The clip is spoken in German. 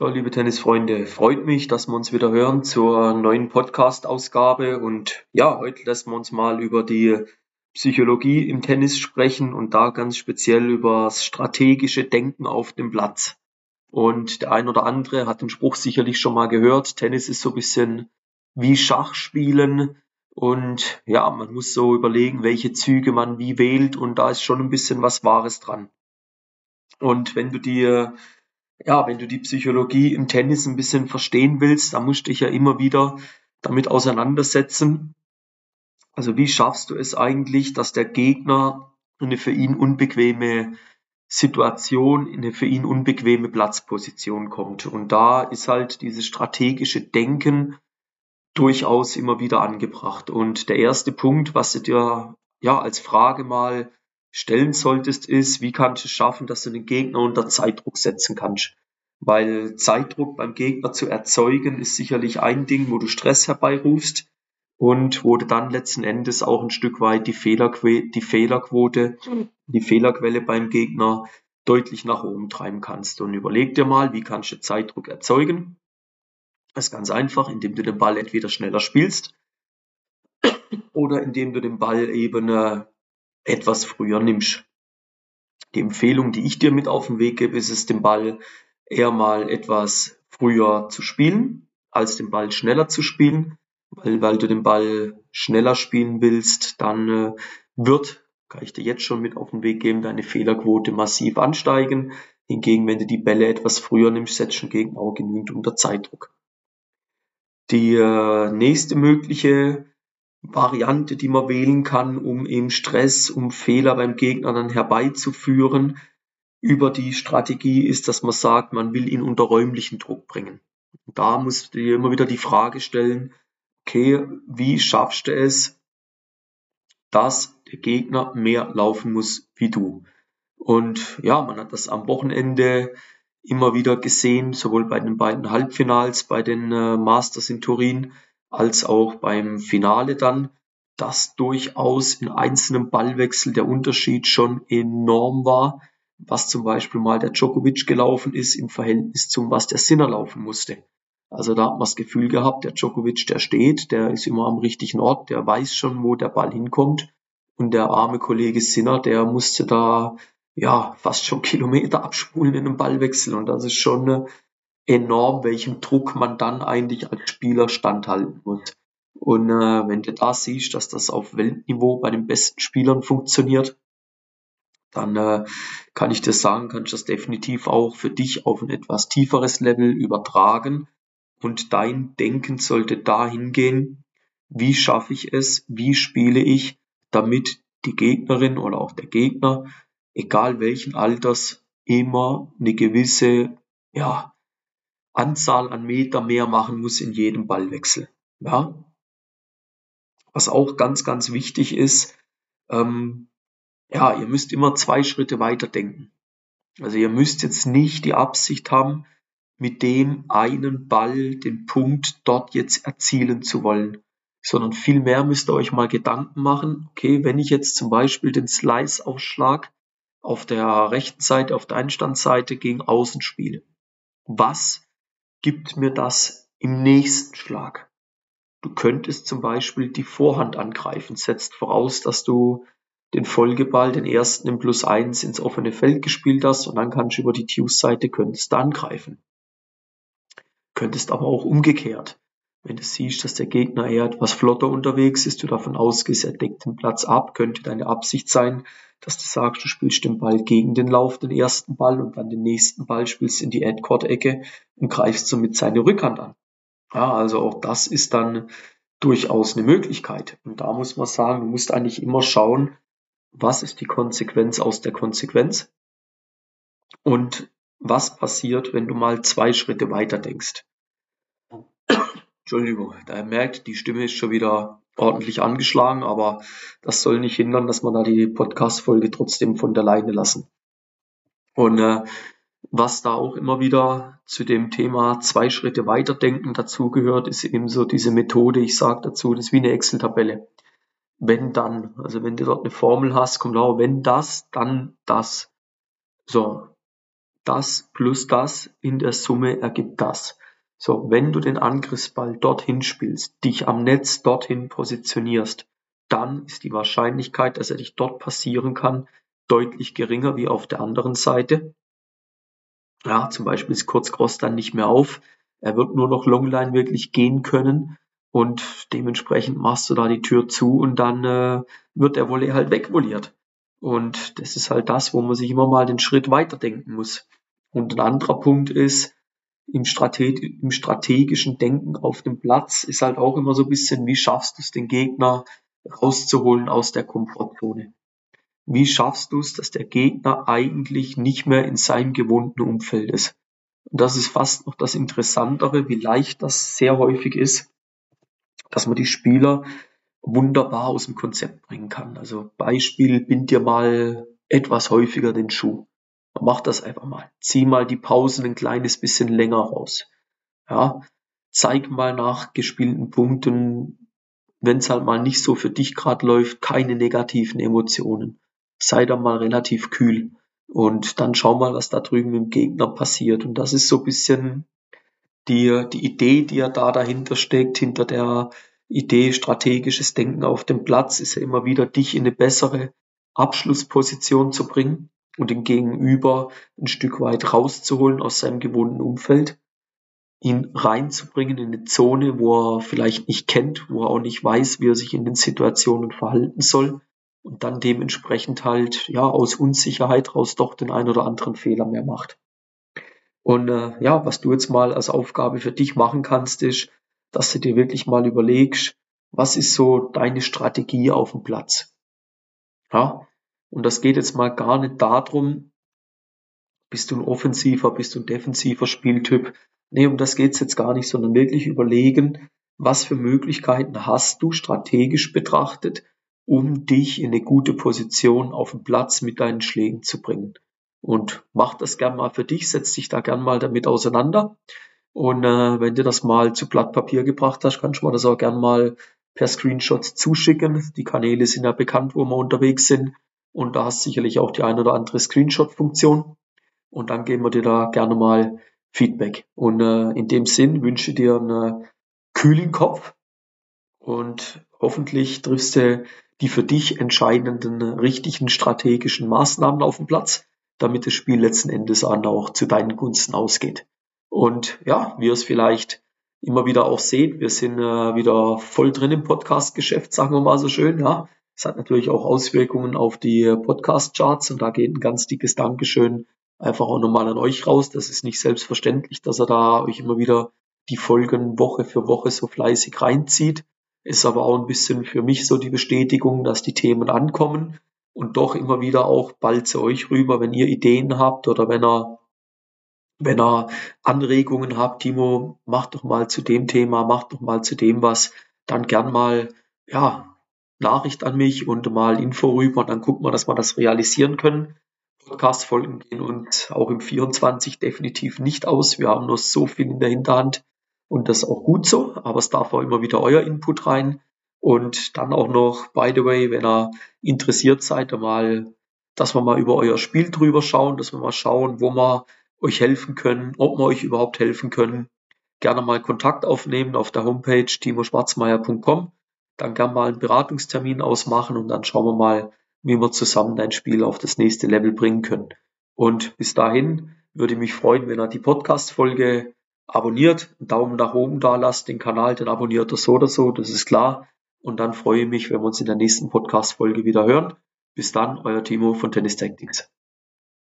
So, liebe Tennisfreunde, freut mich, dass wir uns wieder hören zur neuen Podcast-Ausgabe. Und ja, heute lassen wir uns mal über die Psychologie im Tennis sprechen und da ganz speziell über das strategische Denken auf dem Platz. Und der ein oder andere hat den Spruch sicherlich schon mal gehört. Tennis ist so ein bisschen wie Schachspielen. Und ja, man muss so überlegen, welche Züge man wie wählt. Und da ist schon ein bisschen was Wahres dran. Und wenn du dir ja, wenn du die Psychologie im Tennis ein bisschen verstehen willst, dann musst du dich ja immer wieder damit auseinandersetzen. Also wie schaffst du es eigentlich, dass der Gegner in eine für ihn unbequeme Situation, in eine für ihn unbequeme Platzposition kommt. Und da ist halt dieses strategische Denken durchaus immer wieder angebracht. Und der erste Punkt, was du dir ja als Frage mal stellen solltest, ist, wie kannst du es schaffen, dass du den Gegner unter Zeitdruck setzen kannst. Weil Zeitdruck beim Gegner zu erzeugen, ist sicherlich ein Ding, wo du Stress herbeirufst und wo du dann letzten Endes auch ein Stück weit die, Fehlerque die Fehlerquote, die Fehlerquelle beim Gegner deutlich nach oben treiben kannst. Und überleg dir mal, wie kannst du Zeitdruck erzeugen? Das ist ganz einfach, indem du den Ball entweder schneller spielst oder indem du den Ball eben äh, etwas früher nimmst. Die Empfehlung, die ich dir mit auf den Weg gebe, ist es, den Ball eher mal etwas früher zu spielen, als den Ball schneller zu spielen. Weil, weil du den Ball schneller spielen willst, dann äh, wird, kann ich dir jetzt schon mit auf den Weg geben, deine Fehlerquote massiv ansteigen. Hingegen, wenn du die Bälle etwas früher nimmst, setzt du Gegner auch genügend unter Zeitdruck. Die äh, nächste mögliche Variante, die man wählen kann, um eben Stress, um Fehler beim Gegner dann herbeizuführen, über die Strategie ist, dass man sagt, man will ihn unter räumlichen Druck bringen. Und da musst du dir immer wieder die Frage stellen, okay, wie schaffst du es, dass der Gegner mehr laufen muss wie du? Und ja, man hat das am Wochenende immer wieder gesehen, sowohl bei den beiden Halbfinals, bei den äh, Masters in Turin, als auch beim Finale dann, dass durchaus in einzelnen Ballwechsel der Unterschied schon enorm war, was zum Beispiel mal der Djokovic gelaufen ist im Verhältnis zum, was der Sinner laufen musste. Also da hat man das Gefühl gehabt, der Djokovic, der steht, der ist immer am richtigen Ort, der weiß schon, wo der Ball hinkommt. Und der arme Kollege Sinner, der musste da ja fast schon Kilometer abspulen in einem Ballwechsel. Und das ist schon äh, enorm, welchem Druck man dann eigentlich als Spieler standhalten muss. Und äh, wenn du da siehst, dass das auf Weltniveau bei den besten Spielern funktioniert, dann äh, kann ich dir sagen, kannst du das definitiv auch für dich auf ein etwas tieferes Level übertragen. Und dein Denken sollte dahin gehen, wie schaffe ich es, wie spiele ich, damit die Gegnerin oder auch der Gegner, egal welchen Alters, immer eine gewisse ja, Anzahl an Meter mehr machen muss in jedem Ballwechsel. Ja? Was auch ganz, ganz wichtig ist, ähm, ja, ihr müsst immer zwei Schritte weiter denken. Also ihr müsst jetzt nicht die Absicht haben, mit dem einen Ball den Punkt dort jetzt erzielen zu wollen, sondern vielmehr müsst ihr euch mal Gedanken machen, okay, wenn ich jetzt zum Beispiel den Slice-Ausschlag auf der rechten Seite, auf der Einstandseite gegen Außen spiele, was gibt mir das im nächsten Schlag? Du könntest zum Beispiel die Vorhand angreifen, setzt voraus, dass du den Folgeball, den ersten im Plus eins ins offene Feld gespielt hast und dann kannst du über die Deuce-Seite könntest du angreifen. Könntest aber auch umgekehrt. Wenn du siehst, dass der Gegner eher etwas flotter unterwegs ist, du davon ausgehst, er deckt den Platz ab, könnte deine Absicht sein, dass du sagst, du spielst den Ball gegen den Lauf, den ersten Ball und dann den nächsten Ball spielst in die Endcourt-Ecke und greifst somit seine Rückhand an. Ja, also auch das ist dann durchaus eine Möglichkeit. Und da muss man sagen, du musst eigentlich immer schauen, was ist die Konsequenz aus der Konsequenz und was passiert, wenn du mal zwei Schritte weiter denkst. Entschuldigung, da merkt, die Stimme ist schon wieder ordentlich angeschlagen, aber das soll nicht hindern, dass man da die Podcast-Folge trotzdem von der Leine lassen. Und äh, was da auch immer wieder zu dem Thema zwei Schritte weiterdenken dazugehört, ist eben so diese Methode, ich sage dazu, das ist wie eine Excel-Tabelle wenn dann. Also wenn du dort eine Formel hast, kommt auch, wenn das, dann das. So. das plus das in der Summe ergibt das. So, wenn du den Angriffsball dorthin spielst, dich am Netz dorthin positionierst, dann ist die Wahrscheinlichkeit, dass er dich dort passieren kann, deutlich geringer wie auf der anderen Seite. Ja, zum Beispiel ist Kurzcross dann nicht mehr auf. Er wird nur noch Longline wirklich gehen können und dementsprechend machst du da die Tür zu und dann äh, wird der Volley halt wegvoliert. Und das ist halt das, wo man sich immer mal den Schritt weiterdenken muss. Und ein anderer Punkt ist, im, Strate im strategischen Denken auf dem Platz ist halt auch immer so ein bisschen, wie schaffst du es, den Gegner rauszuholen aus der Komfortzone? Wie schaffst du es, dass der Gegner eigentlich nicht mehr in seinem gewohnten Umfeld ist? Und das ist fast noch das Interessantere, wie leicht das sehr häufig ist, dass man die Spieler wunderbar aus dem Konzept bringen kann. Also Beispiel, bind dir mal etwas häufiger den Schuh. Mach das einfach mal. Zieh mal die Pausen ein kleines bisschen länger raus. Ja, zeig mal nach gespielten Punkten, wenn es halt mal nicht so für dich gerade läuft, keine negativen Emotionen. Sei da mal relativ kühl und dann schau mal, was da drüben im Gegner passiert. Und das ist so ein bisschen die, die Idee, die ja da dahinter steckt, hinter der Idee strategisches Denken auf dem Platz, ist ja immer wieder, dich in eine bessere Abschlussposition zu bringen und den Gegenüber ein Stück weit rauszuholen aus seinem gewohnten Umfeld, ihn reinzubringen in eine Zone, wo er vielleicht nicht kennt, wo er auch nicht weiß, wie er sich in den Situationen verhalten soll und dann dementsprechend halt ja aus Unsicherheit raus doch den ein oder anderen Fehler mehr macht. Und äh, ja, was du jetzt mal als Aufgabe für dich machen kannst, ist, dass du dir wirklich mal überlegst, was ist so deine Strategie auf dem Platz? Ja, und das geht jetzt mal gar nicht darum, bist du ein offensiver, bist du ein defensiver Spieltyp. Nee, um das geht's jetzt gar nicht, sondern wirklich überlegen, was für Möglichkeiten hast du strategisch betrachtet, um dich in eine gute Position auf dem Platz mit deinen Schlägen zu bringen. Und mach das gern mal für dich, setz dich da gern mal damit auseinander. Und äh, wenn du das mal zu Blatt Papier gebracht hast, kannst du mir das auch gern mal per Screenshot zuschicken. Die Kanäle sind ja bekannt, wo wir unterwegs sind. Und da hast sicherlich auch die ein oder andere Screenshot-Funktion. Und dann geben wir dir da gerne mal Feedback. Und äh, in dem Sinn wünsche dir einen kühlen Kopf und hoffentlich triffst du die für dich entscheidenden richtigen strategischen Maßnahmen auf dem Platz, damit das Spiel letzten Endes auch zu deinen Gunsten ausgeht. Und ja, wie ihr es vielleicht immer wieder auch seht, wir sind äh, wieder voll drin im Podcast-Geschäft, sagen wir mal so schön, ja. Es hat natürlich auch Auswirkungen auf die Podcast-Charts und da geht ein ganz dickes Dankeschön einfach auch nochmal an euch raus. Das ist nicht selbstverständlich, dass er da euch immer wieder die Folgen Woche für Woche so fleißig reinzieht. Ist aber auch ein bisschen für mich so die Bestätigung, dass die Themen ankommen und doch immer wieder auch bald zu euch rüber, wenn ihr Ideen habt oder wenn er wenn ihr Anregungen habt, Timo, macht doch mal zu dem Thema, macht doch mal zu dem was, dann gern mal, ja, Nachricht an mich und mal Info rüber dann gucken wir, dass wir das realisieren können. Podcast-Folgen gehen uns auch im 24 definitiv nicht aus. Wir haben nur so viel in der Hinterhand und das ist auch gut so, aber es darf auch immer wieder euer Input rein. Und dann auch noch, by the way, wenn ihr interessiert seid, mal, dass wir mal über euer Spiel drüber schauen, dass wir mal schauen, wo wir euch helfen können, ob wir euch überhaupt helfen können. Gerne mal Kontakt aufnehmen auf der Homepage timoschwarzmeier.com dann gern mal einen Beratungstermin ausmachen und dann schauen wir mal, wie wir zusammen dein Spiel auf das nächste Level bringen können. Und bis dahin würde ich mich freuen, wenn ihr die Podcast-Folge abonniert, einen Daumen nach oben da lasst, den Kanal, den abonniert ihr so oder so, das ist klar. Und dann freue ich mich, wenn wir uns in der nächsten Podcast-Folge wieder hören. Bis dann, euer Timo von Tennis Tactics.